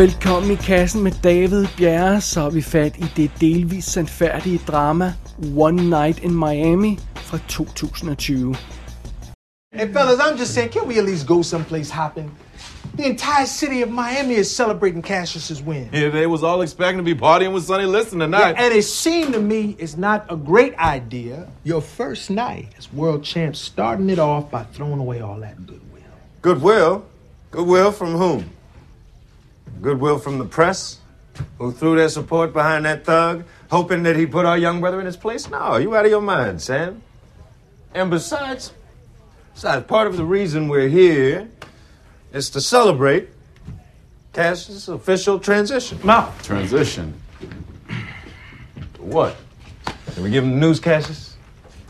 Velkommen i kassen med David Bjerre, så har vi fat i det delvis sandfærdige drama One Night in Miami fra 2020. Hey, fellas, I'm just saying, can we at least go someplace hopping? The entire city of Miami is celebrating Cassius's win. Yeah, they was all expecting to be partying with Sonny Liston tonight. Yeah, and it seemed to me it's not a great idea. Your first night as world champ, starting it off by throwing away all that goodwill. Goodwill? Goodwill from whom? Goodwill from the press, who threw their support behind that thug, hoping that he put our young brother in his place? No, you out of your mind, Sam. And besides, besides, part of the reason we're here is to celebrate Cass's official transition. No. Transition? To what? Can we give him the news, Cassius?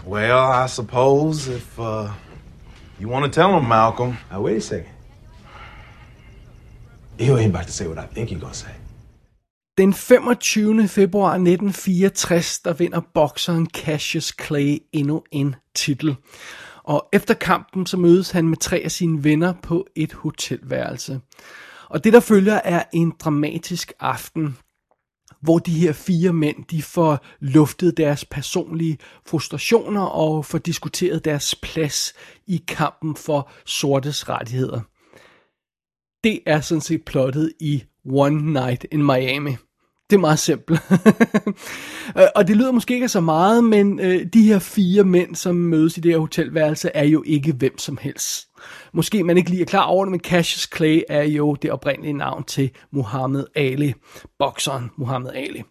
Well, I suppose if uh, you want to tell him, Malcolm. now wait a second. You ain't about to say what I think you're gonna say. Den 25. februar 1964, der vinder bokseren Cassius Clay endnu en titel. Og efter kampen, så mødes han med tre af sine venner på et hotelværelse. Og det, der følger, er en dramatisk aften, hvor de her fire mænd, de får luftet deres personlige frustrationer og får diskuteret deres plads i kampen for sortes rettigheder. Det er sådan set plottet i One Night in Miami. Det er meget simpelt. Og det lyder måske ikke så meget, men øh, de her fire mænd, som mødes i det her hotelværelse, er jo ikke hvem som helst. Måske man ikke lige er klar over det, men Cassius Clay er jo det oprindelige navn til Muhammad Ali, bokseren Muhammad Ali.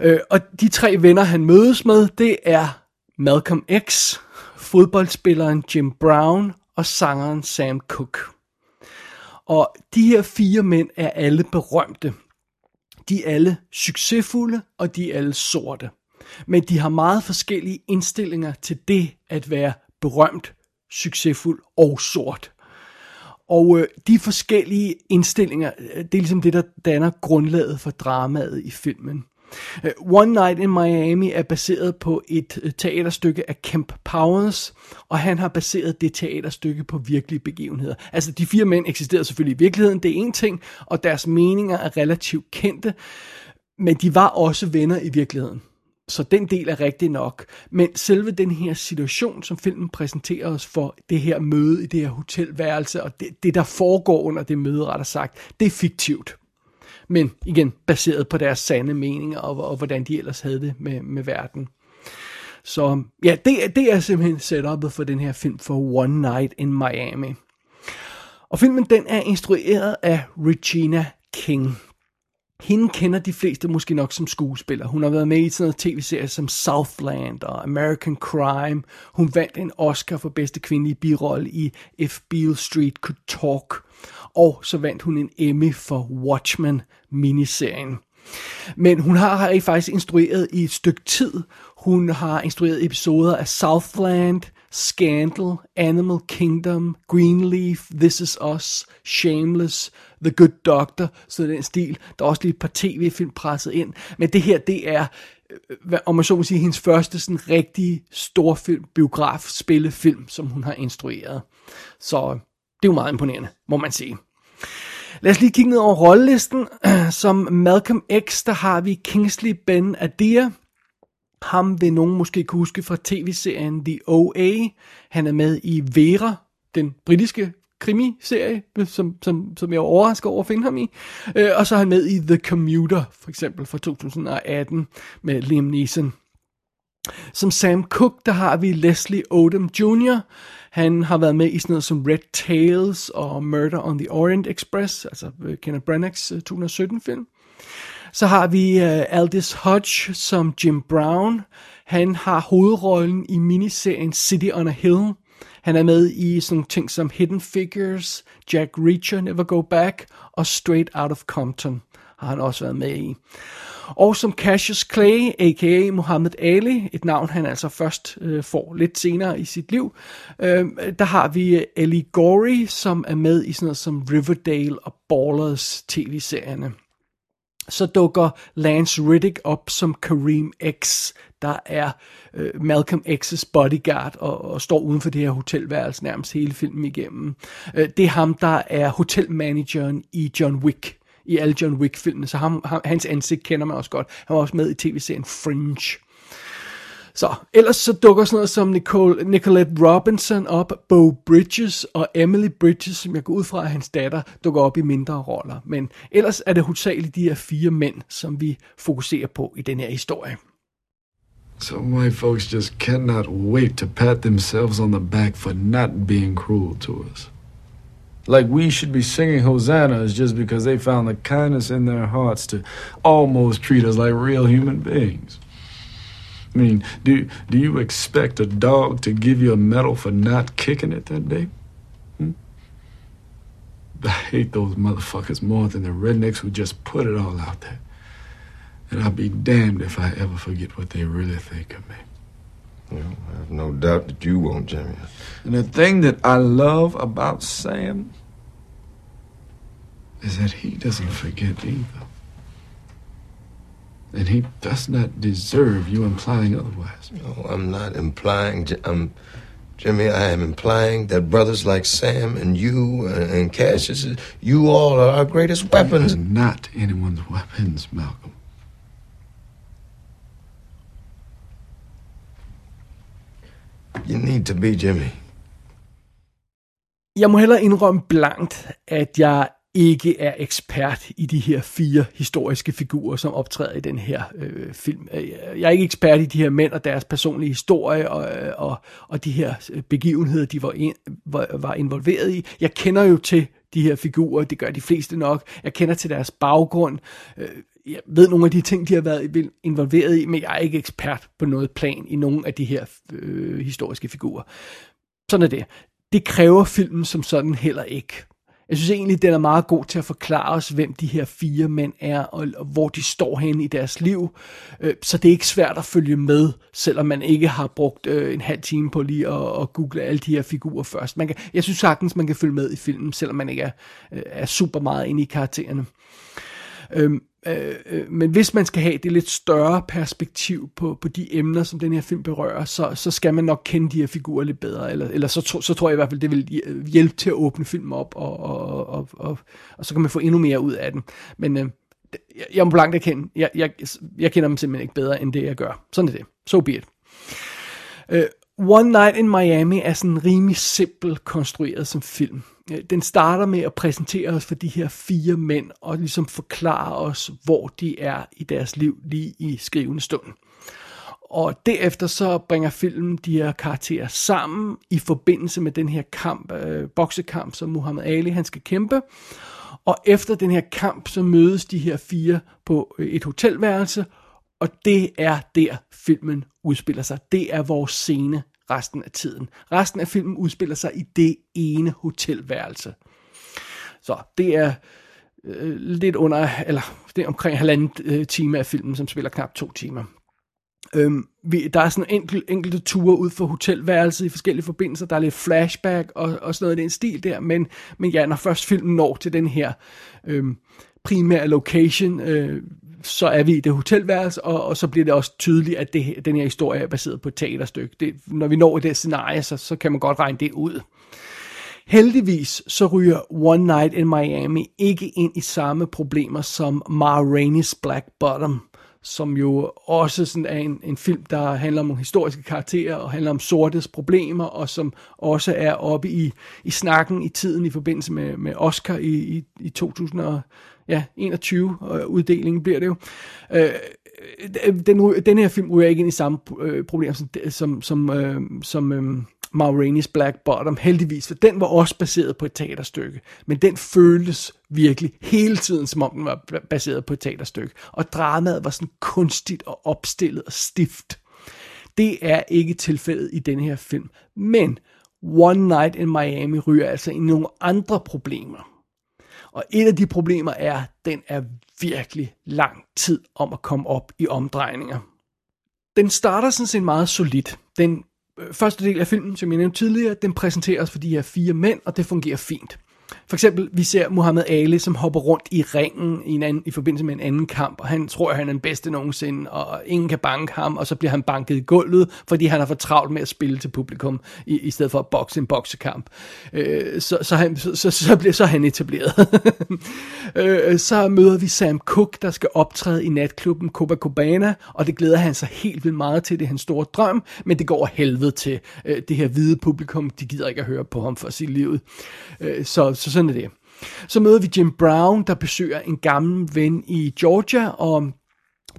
Øh, og de tre venner, han mødes med, det er Malcolm X, fodboldspilleren Jim Brown og sangeren Sam Cooke. Og de her fire mænd er alle berømte. De er alle succesfulde, og de er alle sorte. Men de har meget forskellige indstillinger til det at være berømt, succesfuld og sort. Og øh, de forskellige indstillinger, øh, det er ligesom det, der danner grundlaget for dramaet i filmen. Uh, One Night in Miami er baseret på et øh, teaterstykke af Kemp Powers, og han har baseret det teaterstykke på virkelige begivenheder. Altså, de fire mænd eksisterede selvfølgelig i virkeligheden, det er en ting, og deres meninger er relativt kendte, men de var også venner i virkeligheden. Så den del er rigtig nok. Men selve den her situation, som filmen præsenterer os for, det her møde i det her hotelværelse, og det, det der foregår under det møde, rettere sagt, det er fiktivt. Men igen, baseret på deres sande meninger, og, og hvordan de ellers havde det med, med verden. Så ja, det, det er simpelthen setupet for den her film for One Night in Miami. Og filmen den er instrueret af Regina King. Hende kender de fleste måske nok som skuespiller. Hun har været med i sådan noget tv-serier som Southland og American Crime. Hun vandt en Oscar for bedste kvindelige birolle i If Beale Street Could Talk. Og så vandt hun en Emmy for Watchmen miniserien. Men hun har har faktisk instrueret i et stykke tid. Hun har instrueret episoder af Southland, Scandal, Animal Kingdom, Greenleaf, This Is Us, Shameless, The Good Doctor, så den stil. Der er også lige et par tv-film presset ind. Men det her, det er, øh, om man så må sige, hendes første sådan rigtige storfilm, biograf, spillefilm, som hun har instrueret. Så det er jo meget imponerende, må man sige. Lad os lige kigge ned over rollelisten. Som Malcolm X, der har vi Kingsley Ben Adir. Ham vil nogen måske kunne huske fra tv-serien The OA. Han er med i Vera, den britiske krimiserie, som, som, som jeg var overrasket over at finde ham i. Øh, og så er han med i The Commuter, for eksempel fra 2018, med Liam Neeson. Som Sam Cook, der har vi Leslie Odom Jr. Han har været med i sådan noget som Red Tails og Murder on the Orient Express, altså øh, Kenneth Branaghs øh, 2017-film. Så har vi øh, uh, Aldis Hodge som Jim Brown. Han har hovedrollen i miniserien City on a Hill. Han er med i sådan nogle ting som Hidden Figures, Jack Reacher, Never Go Back og Straight Out of Compton har han også været med i. Og som Cassius Clay, a.k.a. Muhammad Ali, et navn han altså først øh, får lidt senere i sit liv, øh, der har vi øh, Ali Gorey, som er med i sådan noget som Riverdale og Ballers tv-serierne så dukker Lance Riddick op som Kareem X, der er øh, Malcolm X's bodyguard og, og står uden for det her hotelværelse nærmest hele filmen igennem. Øh, det er ham, der er hotelmanageren i John Wick i alle John Wick-filmene, så ham, ham, hans ansigt kender man også godt. Han var også med i tv-serien Fringe. Så, ellers så dukker sådan noget som Nicole, Nicolette Robinson op, Bo Bridges og Emily Bridges, som jeg går ud fra, at hans datter dukker op i mindre roller. Men ellers er det hovedsageligt de her fire mænd, som vi fokuserer på i den her historie. So my folks just cannot wait to pat themselves on the back for not being cruel to us. Like we should be singing hosannas just because they found the kindness in their hearts to almost treat us like real human beings. I mean, do do you expect a dog to give you a medal for not kicking it that day? Hmm? I hate those motherfuckers more than the rednecks who just put it all out there. And I'll be damned if I ever forget what they really think of me. Well, I have no doubt that you won't, Jimmy. And the thing that I love about Sam is that he doesn't forget either. And he does not deserve you implying otherwise. No, I'm not implying. I'm, Jimmy, I am implying that brothers like Sam and you and, and Cassius, you all are our greatest weapons. You're not anyone's weapons, Malcolm. You need to be Jimmy. Jeg må hellere indrømme blankt, at jeg ikke er ekspert i de her fire historiske figurer, som optræder i den her øh, film. Øh, jeg er ikke ekspert i de her mænd og deres personlige historie og, øh, og, og de her øh, begivenheder, de var, in, var, var involveret i. Jeg kender jo til de her figurer, det gør de fleste nok. Jeg kender til deres baggrund. Jeg ved nogle af de ting, de har været involveret i, men jeg er ikke ekspert på noget plan i nogle af de her øh, historiske figurer. Sådan er det. Det kræver filmen som sådan heller ikke. Jeg synes egentlig, den er meget god til at forklare os, hvem de her fire mænd er, og, og hvor de står henne i deres liv. Øh, så det er ikke svært at følge med, selvom man ikke har brugt øh, en halv time på lige at, at google alle de her figurer først. Man kan, jeg synes sagtens, man kan følge med i filmen, selvom man ikke er, øh, er super meget inde i karaktererne. Øhm, øh, øh, men hvis man skal have det lidt større perspektiv på, på de emner, som den her film berører, så, så skal man nok kende de her figurer lidt bedre, eller, eller så, så tror jeg i hvert fald, det vil hjælpe til at åbne filmen op, og, og, og, og, og så kan man få endnu mere ud af den. Men øh, jeg, jeg må blankt erkende, jeg, jeg, jeg kender dem simpelthen ikke bedre, end det jeg gør. Sådan er det. So be it. Øh, One Night in Miami er sådan rimelig simpel konstrueret som film. Øh, den starter med at præsentere os for de her fire mænd, og ligesom forklare os, hvor de er i deres liv lige i skrivende stund. Og derefter så bringer filmen de her karakterer sammen i forbindelse med den her kamp, øh, boksekamp, som Muhammad Ali han skal kæmpe. Og efter den her kamp, så mødes de her fire på øh, et hotelværelse, og det er der filmen udspiller sig. Det er vores scene resten af tiden. Resten af filmen udspiller sig i det ene hotelværelse. Så det er øh, lidt under, eller det er omkring halvanden øh, time af filmen, som spiller knap to timer. Øhm, vi, der er sådan enkel, enkelte ture ud for hotelværelset i forskellige forbindelser. Der er lidt flashback og, og sådan noget i den stil der. Men, men ja, når først filmen når til den her øhm, primære location, øh, så er vi i det hotelværelse, og, og så bliver det også tydeligt, at det, den her historie er baseret på et teaterstykke. Det, når vi når i det scenarie, så, så kan man godt regne det ud. Heldigvis så ryger One Night in Miami ikke ind i samme problemer som Ma Rainey's Black Bottom, som jo også sådan er en, en film, der handler om historiske karakterer og handler om sortes problemer, og som også er oppe i, i snakken i tiden i forbindelse med, med Oscar i, i, i 2000 ja, 21 øh, uddelingen bliver det jo. Øh, den, den her film ryger ikke ind i samme øh, problem som, som, som, øh, som øh, Ma Rainey's Black Bottom, heldigvis, for den var også baseret på et teaterstykke, men den føltes virkelig hele tiden, som om den var baseret på et teaterstykke, og dramaet var sådan kunstigt og opstillet og stift. Det er ikke tilfældet i den her film, men One Night in Miami ryger altså i nogle andre problemer. Og et af de problemer er, at den er virkelig lang tid om at komme op i omdrejninger. Den starter sådan set meget solidt. Den øh, første del af filmen, som jeg nævnte tidligere, den præsenteres for de her fire mænd, og det fungerer fint. For eksempel, vi ser Muhammad Ali, som hopper rundt i ringen i, en anden, i forbindelse med en anden kamp, og han tror, at han er den bedste nogensinde, og ingen kan banke ham, og så bliver han banket i gulvet, fordi han har for travlt med at spille til publikum, i, i stedet for at bokse en boksekamp. Øh, så, så, han, så, så, så, bliver så er han etableret. øh, så møder vi Sam Cooke, der skal optræde i natklubben Copacabana, og det glæder han sig helt vildt meget til, det er hans store drøm, men det går helvede til øh, det her hvide publikum, de gider ikke at høre på ham for sit liv. Øh, så, så sådan er det. Så møder vi Jim Brown, der besøger en gammel ven i Georgia, og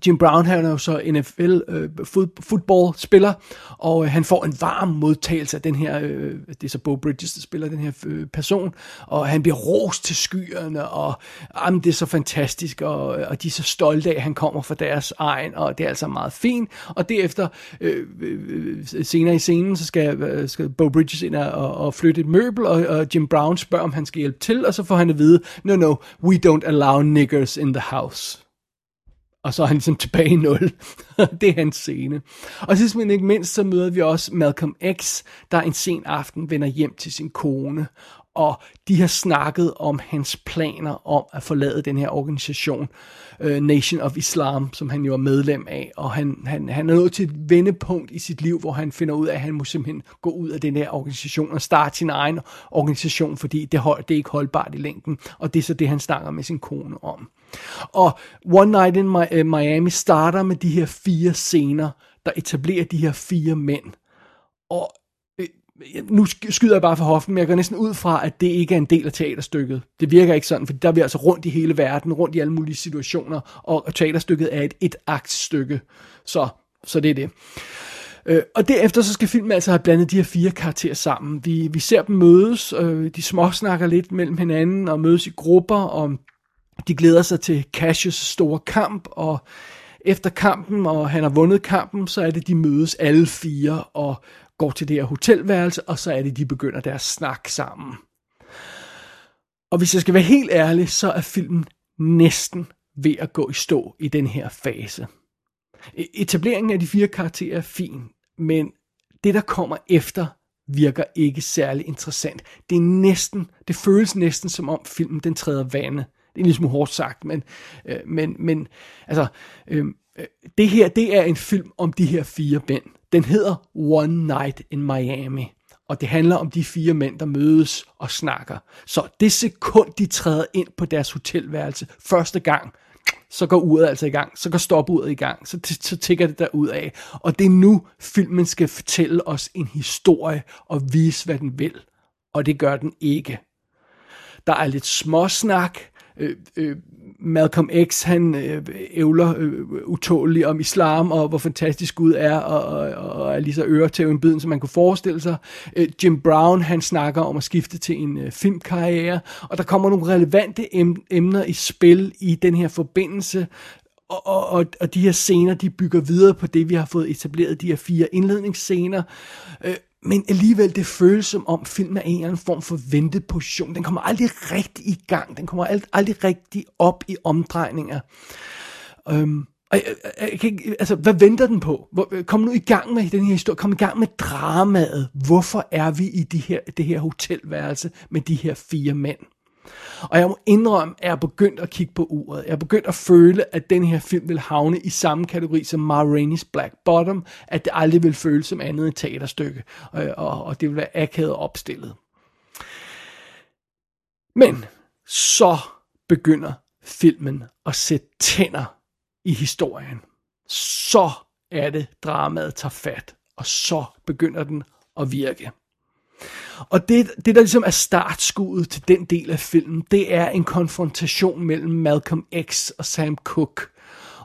Jim Brown han er jo så NFL øh, fod, spiller og øh, han får en varm modtagelse af den her, øh, det er så Bo Bridges, der spiller den her øh, person, og han bliver rost til skyerne, og jamen, det er så fantastisk, og, øh, og de er så stolte af, at han kommer fra deres egen, og det er altså meget fint, og derefter, øh, øh, senere i scenen, så skal, øh, skal Bo Bridges ind og, og flytte et møbel, og, og Jim Brown spørger, om han skal hjælpe til, og så får han at vide, no, no, we don't allow niggers in the house og så er han ligesom tilbage i nul. det er hans scene. Og sidst men ikke mindst, så møder vi også Malcolm X, der en sen aften vender hjem til sin kone, og de har snakket om hans planer om at forlade den her organisation, øh, Nation of Islam, som han jo er medlem af, og han, han, han er nået til et vendepunkt i sit liv, hvor han finder ud af, at han må simpelthen gå ud af den her organisation og starte sin egen organisation, fordi det, hold, det er ikke holdbart i længden, og det er så det, han snakker med sin kone om. Og One Night in øh, Miami starter med de her fire scener, der etablerer de her fire mænd. Og nu skyder jeg bare for hoften, men jeg går næsten ud fra, at det ikke er en del af teaterstykket. Det virker ikke sådan, for der er vi altså rundt i hele verden, rundt i alle mulige situationer, og teaterstykket er et et-aktstykke. Så, så det er det. Øh, og derefter så skal filmen altså have blandet de her fire karakterer sammen. Vi, vi ser dem mødes, øh, de småsnakker lidt mellem hinanden, og mødes i grupper, og de glæder sig til Cassius store kamp, og efter kampen, og han har vundet kampen, så er det, de mødes alle fire og går til det her hotelværelse, og så er det, de begynder deres snak sammen. Og hvis jeg skal være helt ærlig, så er filmen næsten ved at gå i stå i den her fase. E, etableringen af de fire karakterer er fin, men det, der kommer efter, virker ikke særlig interessant. Det er næsten, det føles næsten som om filmen den træder vande. Det er en lille hårdt sagt, men, øh, men, men altså, øhm, øh, det her, det er en film om de her fire mænd. Den hedder One Night in Miami. Og det handler om de fire mænd, der mødes og snakker. Så det sekund, de træder ind på deres hotelværelse første gang, så går uret altså i gang. Så går stopuret i gang. Så, så tigger det der ud af. Og det er nu, filmen skal fortælle os en historie og vise, hvad den vil. Og det gør den ikke. Der er lidt småsnak, øh, øh, Malcolm X, han øh, ævler øh, utåligt om islam, og hvor fantastisk Gud er, og, og, og er lige så øretævenbiden, som man kunne forestille sig. Øh, Jim Brown, han snakker om at skifte til en øh, filmkarriere, og der kommer nogle relevante emner i spil i den her forbindelse, og, og, og, og de her scener, de bygger videre på det, vi har fået etableret, de her fire indledningsscener. Øh, men alligevel, det føles som om filmen er en eller anden form for venteposition. Den kommer aldrig rigtig i gang. Den kommer aldrig, aldrig rigtig op i omdrejninger. Øhm, øh, øh, jeg, jeg, jeg, jeg, altså, hvad venter den på? Øh, kom nu i gang med den her historie. Kom i gang med dramaet. Hvorfor er vi i de her, det her hotelværelse med de her fire mænd? Og jeg må indrømme, at jeg er begyndt at kigge på uret. Jeg er begyndt at føle, at den her film vil havne i samme kategori som Ma Rainey's Black Bottom, at det aldrig vil føles som andet end et teaterstykke, og, og, og det vil være akavet opstillet. Men så begynder filmen at sætte tænder i historien. Så er det, dramaet tager fat, og så begynder den at virke. Og det, det, der ligesom er startskuddet til den del af filmen, det er en konfrontation mellem Malcolm X og Sam Cooke.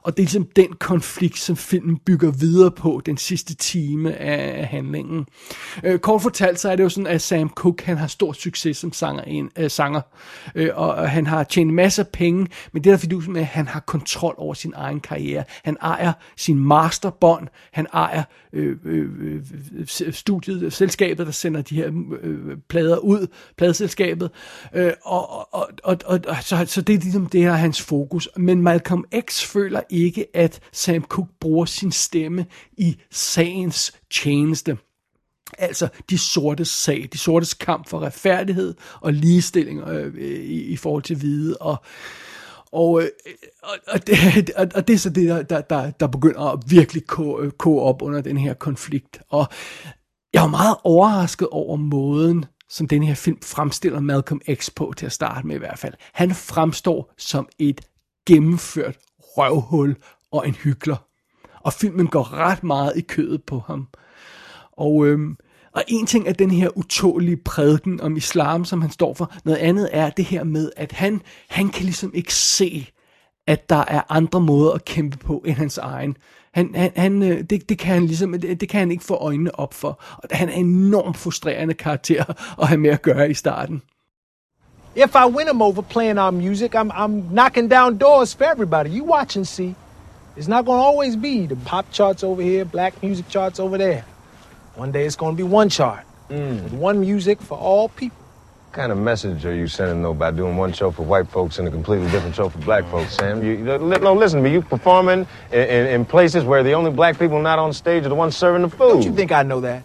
Og det er ligesom den konflikt, som filmen bygger videre på den sidste time af handlingen. Øh, kort fortalt, så er det jo sådan, at Sam Cooke, han har stor succes som sanger, en, øh, sanger øh, og han har tjent masser af penge, men det der fordi med, at han har kontrol over sin egen karriere. Han ejer sin masterbånd, han ejer øh, øh, øh, studiet, selskabet, der sender de her øh, plader ud, pladeselskabet, øh, og, og, og, og, og så, så det er ligesom det her hans fokus. Men Malcolm X føler ikke, at Sam Cooke bruger sin stemme i sagens tjeneste. Altså de sortes sag, de sortes kamp for retfærdighed og ligestilling øh, i, i forhold til hvide. Og, og, øh, og, og, det, og, og det er så det, der, der, der, der begynder at virkelig gå, øh, koge op under den her konflikt. Og jeg var meget overrasket over måden, som den her film fremstiller Malcolm X på til at starte med i hvert fald. Han fremstår som et gennemført røvhul og en hyggelig. Og filmen går ret meget i kødet på ham. Og, øhm, og en ting er den her utålige prædiken om islam, som han står for. Noget andet er det her med, at han, han kan ligesom ikke se, at der er andre måder at kæmpe på end hans egen. Han, han, han, øh, det, det, kan han ligesom, det, det kan han ikke få øjnene op for. Og han er en enormt frustrerende karakter at have med at gøre i starten. If I win them over playing our music, I'm, I'm knocking down doors for everybody. You watch and see. It's not going to always be the pop charts over here, black music charts over there. One day it's going to be one chart with one music for all people. What kind of message are you sending, though, by doing one show for white folks and a completely different show for black folks, Sam? You, you, no, listen to me. You performing in, in, in places where the only black people not on stage are the ones serving the food. Don't you think I know that?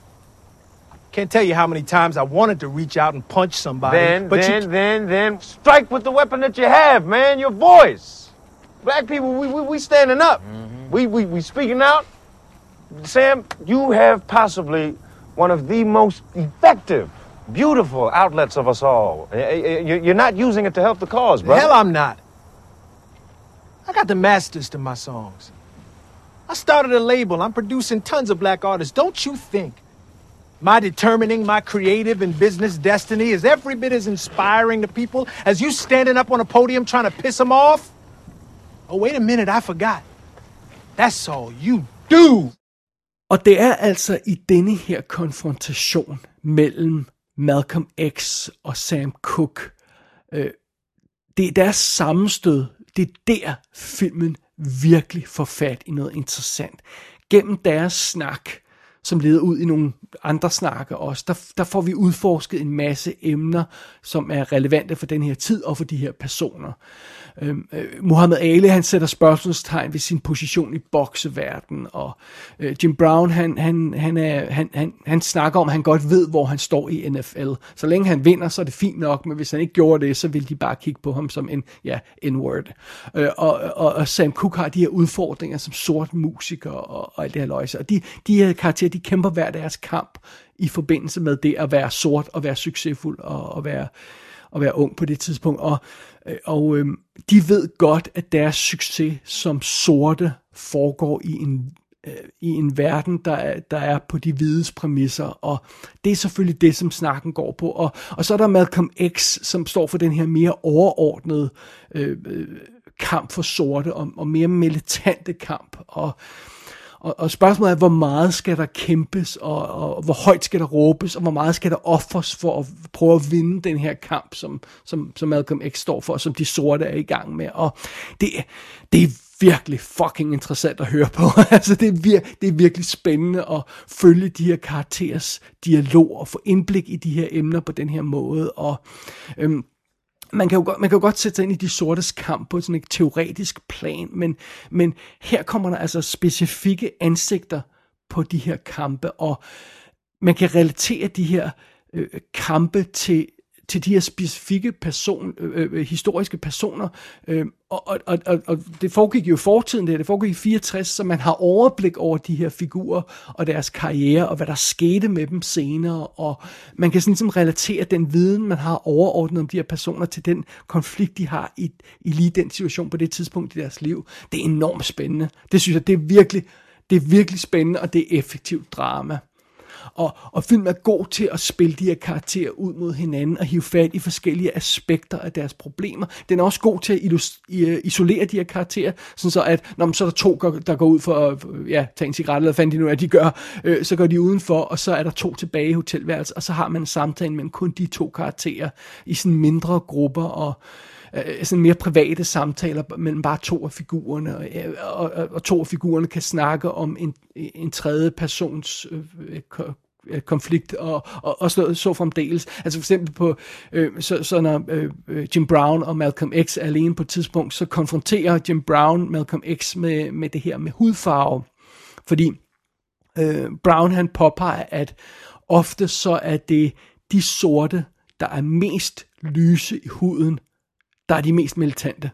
Can't tell you how many times I wanted to reach out and punch somebody. Then, but then, you, then, then, strike with the weapon that you have, man. Your voice. Black people, we, we, we standing up. Mm-hmm. We, we, we speaking out. Sam, you have possibly one of the most effective, beautiful outlets of us all. You- You're not using it to help the cause, bro. hell I'm not. I got the masters to my songs. I started a label. I'm producing tons of black artists. Don't you think my determining my creative and business destiny is every bit as inspiring to people as you standing up on a podium trying to piss them off? Oh, wait a minute, I forgot. That's all you do. Og det er altså i denne her konfrontation mellem Malcolm X og Sam Cooke, øh, det er deres sammenstød, det er der filmen virkelig får fat i noget interessant. Gennem deres snak, som leder ud i nogle andre snakke også, der, der får vi udforsket en masse emner, som er relevante for den her tid og for de her personer. Øhm, øh, Muhammad Ali, han sætter spørgsmålstegn ved sin position i bokseverdenen, og øh, Jim Brown, han, han, han, er, han, han, han snakker om, at han godt ved, hvor han står i NFL. Så længe han vinder, så er det fint nok, men hvis han ikke gjorde det, så vil de bare kigge på ham som en, ja, n-word. Øh, og, og, og Sam Cooke har de her udfordringer som sort musiker og, og alt det her løjse. Og de, de her karakterer, de kæmper hver deres kamp i forbindelse med det at være sort og være succesfuld og, og være at være ung på det tidspunkt, og, øh, og øh, de ved godt, at deres succes som sorte foregår i en, øh, i en verden, der er, der er på de hvides præmisser, og det er selvfølgelig det, som snakken går på. Og, og så er der Malcolm X, som står for den her mere overordnede øh, øh kamp for sorte, og, og mere militante kamp, og og, og spørgsmålet er, hvor meget skal der kæmpes, og, og hvor højt skal der råbes, og hvor meget skal der offres for at prøve at vinde den her kamp, som, som, som Malcolm X står for, og som de sorte er i gang med. Og det, det er virkelig fucking interessant at høre på. altså, det er, vir- det er virkelig spændende at følge de her karakterers dialog, og få indblik i de her emner på den her måde. Og øhm, man kan, jo godt, man kan jo godt sætte sig ind i de sortes kamp på sådan et teoretisk plan, men, men her kommer der altså specifikke ansigter på de her kampe, og man kan relatere de her øh, kampe til, til de her specifikke person, øh, øh, øh historiske personer, øh, og, og, og, og, og det foregik jo i fortiden, det, her, det foregik i 64, så man har overblik over de her figurer og deres karriere, og hvad der skete med dem senere, og man kan sådan ligesom relatere den viden, man har overordnet om de her personer, til den konflikt, de har i, i lige den situation på det tidspunkt i deres liv. Det er enormt spændende. Det synes jeg, det er virkelig, det er virkelig spændende, og det er effektivt drama. Og, og filmen er god til at spille de her karakterer ud mod hinanden og hive fat i forskellige aspekter af deres problemer. Den er også god til at øh, isolere de her karakterer, sådan så at når man så er der to, der går ud for at ja, tage en cigaret, eller fandt de nu at de gør, øh, så går de udenfor, og så er der to tilbage i hotelværelset, og så har man en samtale mellem kun de to karakterer i sådan mindre grupper, og øh, Øh, sådan mere private samtaler mellem bare to af figurerne, og, og, og, og to af figurerne kan snakke om en, en tredje persons øh, øh, øh, konflikt og, og, og så, så fremdeles. Altså for eksempel på, øh, så, så når øh, Jim Brown og Malcolm X er alene på et tidspunkt, så konfronterer Jim Brown Malcolm X med, med det her med hudfarve. Fordi øh, Brown han påpeger, at ofte så er det de sorte, der er mest lyse i huden, der er de mest militante.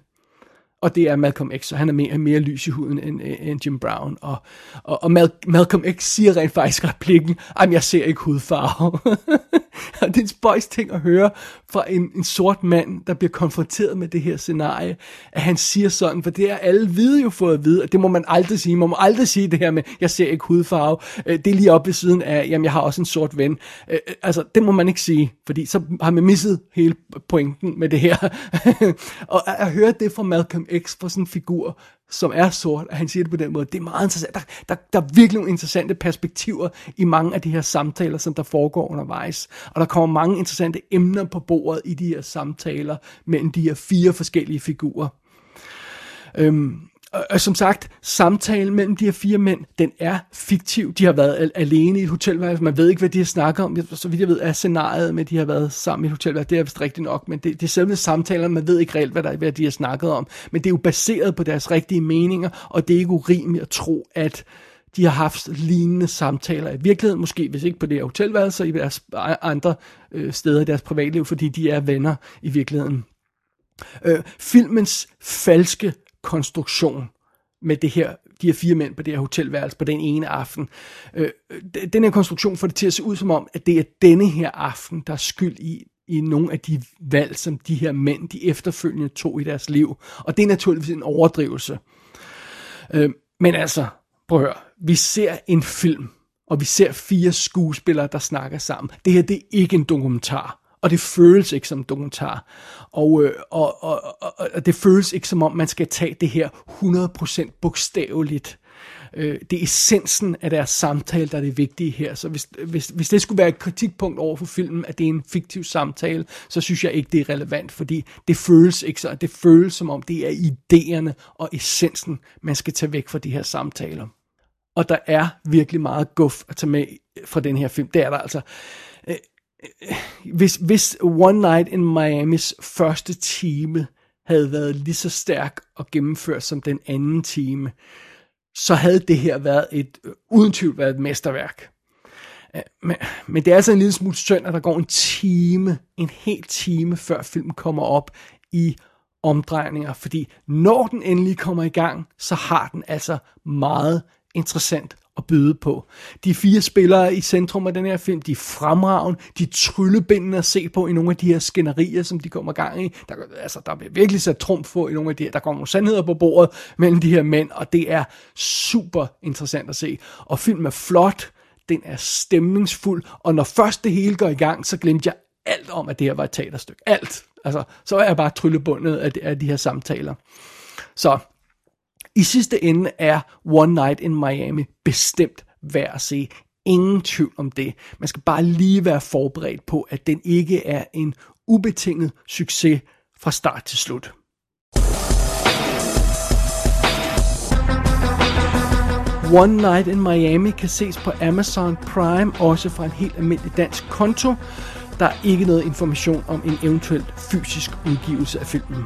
Og det er Malcolm X, så han er mere, mere lys i huden end, end Jim Brown. Og, og, og Mal, Malcolm X siger rent faktisk replikken, at jeg ser ikke hudfarve. det er en spøjs ting at høre fra en, en sort mand, der bliver konfronteret med det her scenarie, at han siger sådan, for det er alle hvide jo fået at vide, at det må man aldrig sige. Man må aldrig sige det her med, jeg ser ikke hudfarve. Øh, det er lige op ved siden af, jamen jeg har også en sort ven. Øh, øh, altså, det må man ikke sige, fordi så har man misset hele pointen med det her. og at høre det fra Malcolm X, fra sådan en figur, som er sort, at han siger det på den måde. Det er meget interessant. Der, der, der er virkelig nogle interessante perspektiver i mange af de her samtaler, som der foregår undervejs. Og der kommer mange interessante emner på bordet i de her samtaler mellem de her fire forskellige figurer. Øhm, og som sagt, samtalen mellem de her fire mænd, den er fiktiv. De har været alene i et hotelværelse. Man ved ikke, hvad de har snakket om. Så vidt jeg ved, er scenariet med, at de har været sammen i et hotelværelse. Det er vist rigtigt nok, men det, det er selve samtaler. Man ved ikke reelt, hvad, der, hvad de har snakket om. Men det er jo baseret på deres rigtige meninger, og det er ikke urimeligt at tro, at de har haft lignende samtaler i virkeligheden, måske hvis ikke på det her hotelværelse, så i deres andre øh, steder i deres privatliv, fordi de er venner i virkeligheden. Øh, filmens falske konstruktion med det her, de her fire mænd på det her hotelværelse på den ene aften. Øh, den her konstruktion får det til at se ud som om, at det er denne her aften, der er skyld i, i nogle af de valg, som de her mænd, de efterfølgende tog i deres liv. Og det er naturligvis en overdrivelse. Øh, men altså, prøv at høre, vi ser en film, og vi ser fire skuespillere, der snakker sammen. Det her, det er ikke en dokumentar og det føles ikke som dokumentar. Og, øh, og, og, og, og det føles ikke som om, man skal tage det her 100% bogstaveligt. Øh, det er essensen af deres samtale, der er det vigtige her. Så hvis, hvis, hvis det skulle være et kritikpunkt over for filmen, at det er en fiktiv samtale, så synes jeg ikke, det er relevant, fordi det føles ikke så. Det føles som om, det er idéerne og essensen, man skal tage væk fra de her samtaler. Og der er virkelig meget guf at tage med fra den her film. Det er der altså hvis, hvis One Night in Miamis første time havde været lige så stærk og gennemført som den anden time, så havde det her været et, øh, uden tvivl været et mesterværk. Øh, men, men det er altså en lille smule synd, at der går en time, en hel time, før filmen kommer op i omdrejninger, fordi når den endelig kommer i gang, så har den altså meget interessant at byde på. De fire spillere i centrum af den her film, de er fremragende, de tryllebindende at se på i nogle af de her skænderier, som de kommer gang i. Der, altså, der bliver virkelig sat trumf på i nogle af de her, der kommer nogle sandheder på bordet mellem de her mænd, og det er super interessant at se. Og filmen er flot, den er stemningsfuld, og når først det hele går i gang, så glemte jeg alt om, at det her var et teaterstykke. Alt. Altså, så er jeg bare tryllebundet af de, af de her samtaler. Så i sidste ende er One Night in Miami bestemt værd at se. Ingen tvivl om det. Man skal bare lige være forberedt på, at den ikke er en ubetinget succes fra start til slut. One Night in Miami kan ses på Amazon Prime, også fra en helt almindelig dansk konto. Der er ikke noget information om en eventuel fysisk udgivelse af filmen.